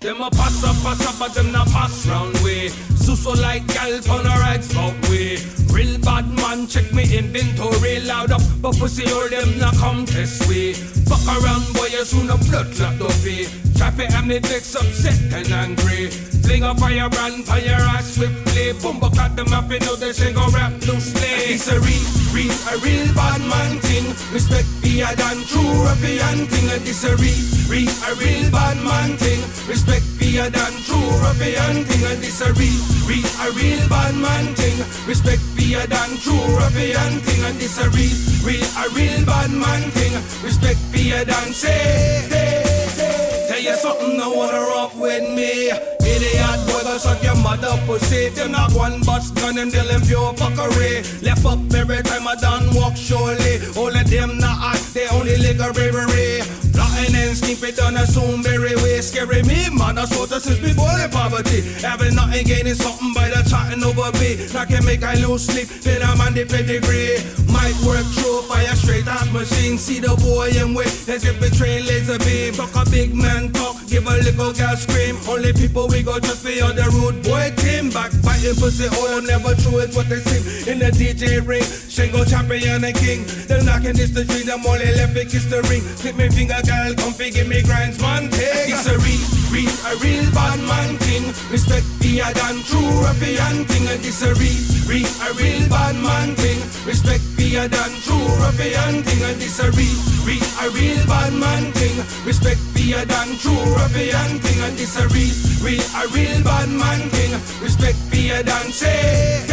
Them a pass up, pass up, but them not pass round way. So like gal on a right spout way. Real bad man, check me inventory loud up, but pussy all them not come test way. Fuck around, boy, you soon a blood clot of it. Eh? Traffic and the vex upset and angry. Fling a firebrand, fire ass swiftly. Boom, but cut them up, you know they say go rap loosely. It's a real, real, a real bad man thing. Respect be a done true ruffian thing. It's a real, real, a real bad man thing. A done true ruffian thing. And it's a real, real, a real bad man thing. Respect a done true ruffian thing. And it's a real, real, a real bad man thing. Respect a done say, say, say. Tell you something, I wanna rock with me. Idiot boy, go suck your mother pussy. Them not one bust gun and they them pure fuckery. Left up every time I done walk surely. All of them not act, they only lick a bravery. And sneak it on a soon very way. Scary me, man, I since me born in poverty. Having nothing, gaining something by the chatting over me. Now can make I lose sleep, then I'm on the pedigree. Might work through fire straight out machine. See the boy and wait as if betraying laser beam. Talk a big man talk, give a little girl scream. Only people we go just be on the rude boy team. Backbiting pussy, oh, never true is what they seem. In the DJ ring, Shango champion and king. They're knocking this the street, I'm only left to kiss the ring. Click me finger, girl, comfy, give me grinds, man. Take it's a real, real, a real bad man. Respect be a than true ruffian thing. And it's a real, real, a real bad man thing. Respect be a than true ruffian thing. And it's a real, real, a real bad man thing. Respect be a than true ruffian thing. And it's a real, real, a real bad man thing. Respect be a than say.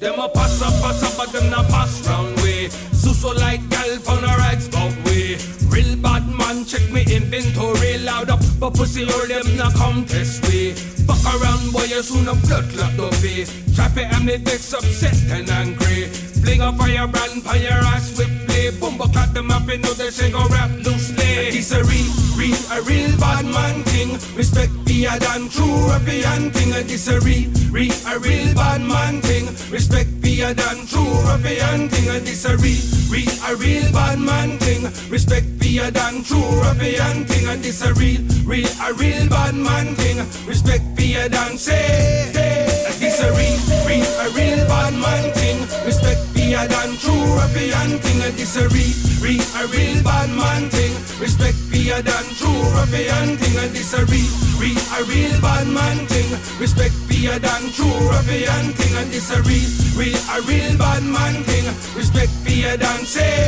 Them a pass up, pass up, but them not pass round way. So so like gal on a right way. Real bad man, check me but pussy all them not come test way. Fuck around, boy, you soon a blood clot of it. Eh? Traffic and the vex upset and angry. Fling a firebrand, fire ass swiftly. Eh? Boom, but cut them up, you know they say go rap loosely. It's a real, real, a real bad man thing. Respect be a than true ruffian thing. And it's a real, real, a real bad man thing. A than true ruffian thing. And it's a real, real, a real bad man thing. Respect be a than true ruffian thing. And it's a real, real, a real bad man thing. Respect be a than say, say. It's a real, real, a real bad man thing. Respect a than true ruffian thing. It's a real, real, a real bad man thing. Respect a than true ruffian thing. It's a real, real, a real bad man thing. Respect a than true ruffian thing. It's a real, real, a real bad man thing. Respect a than say.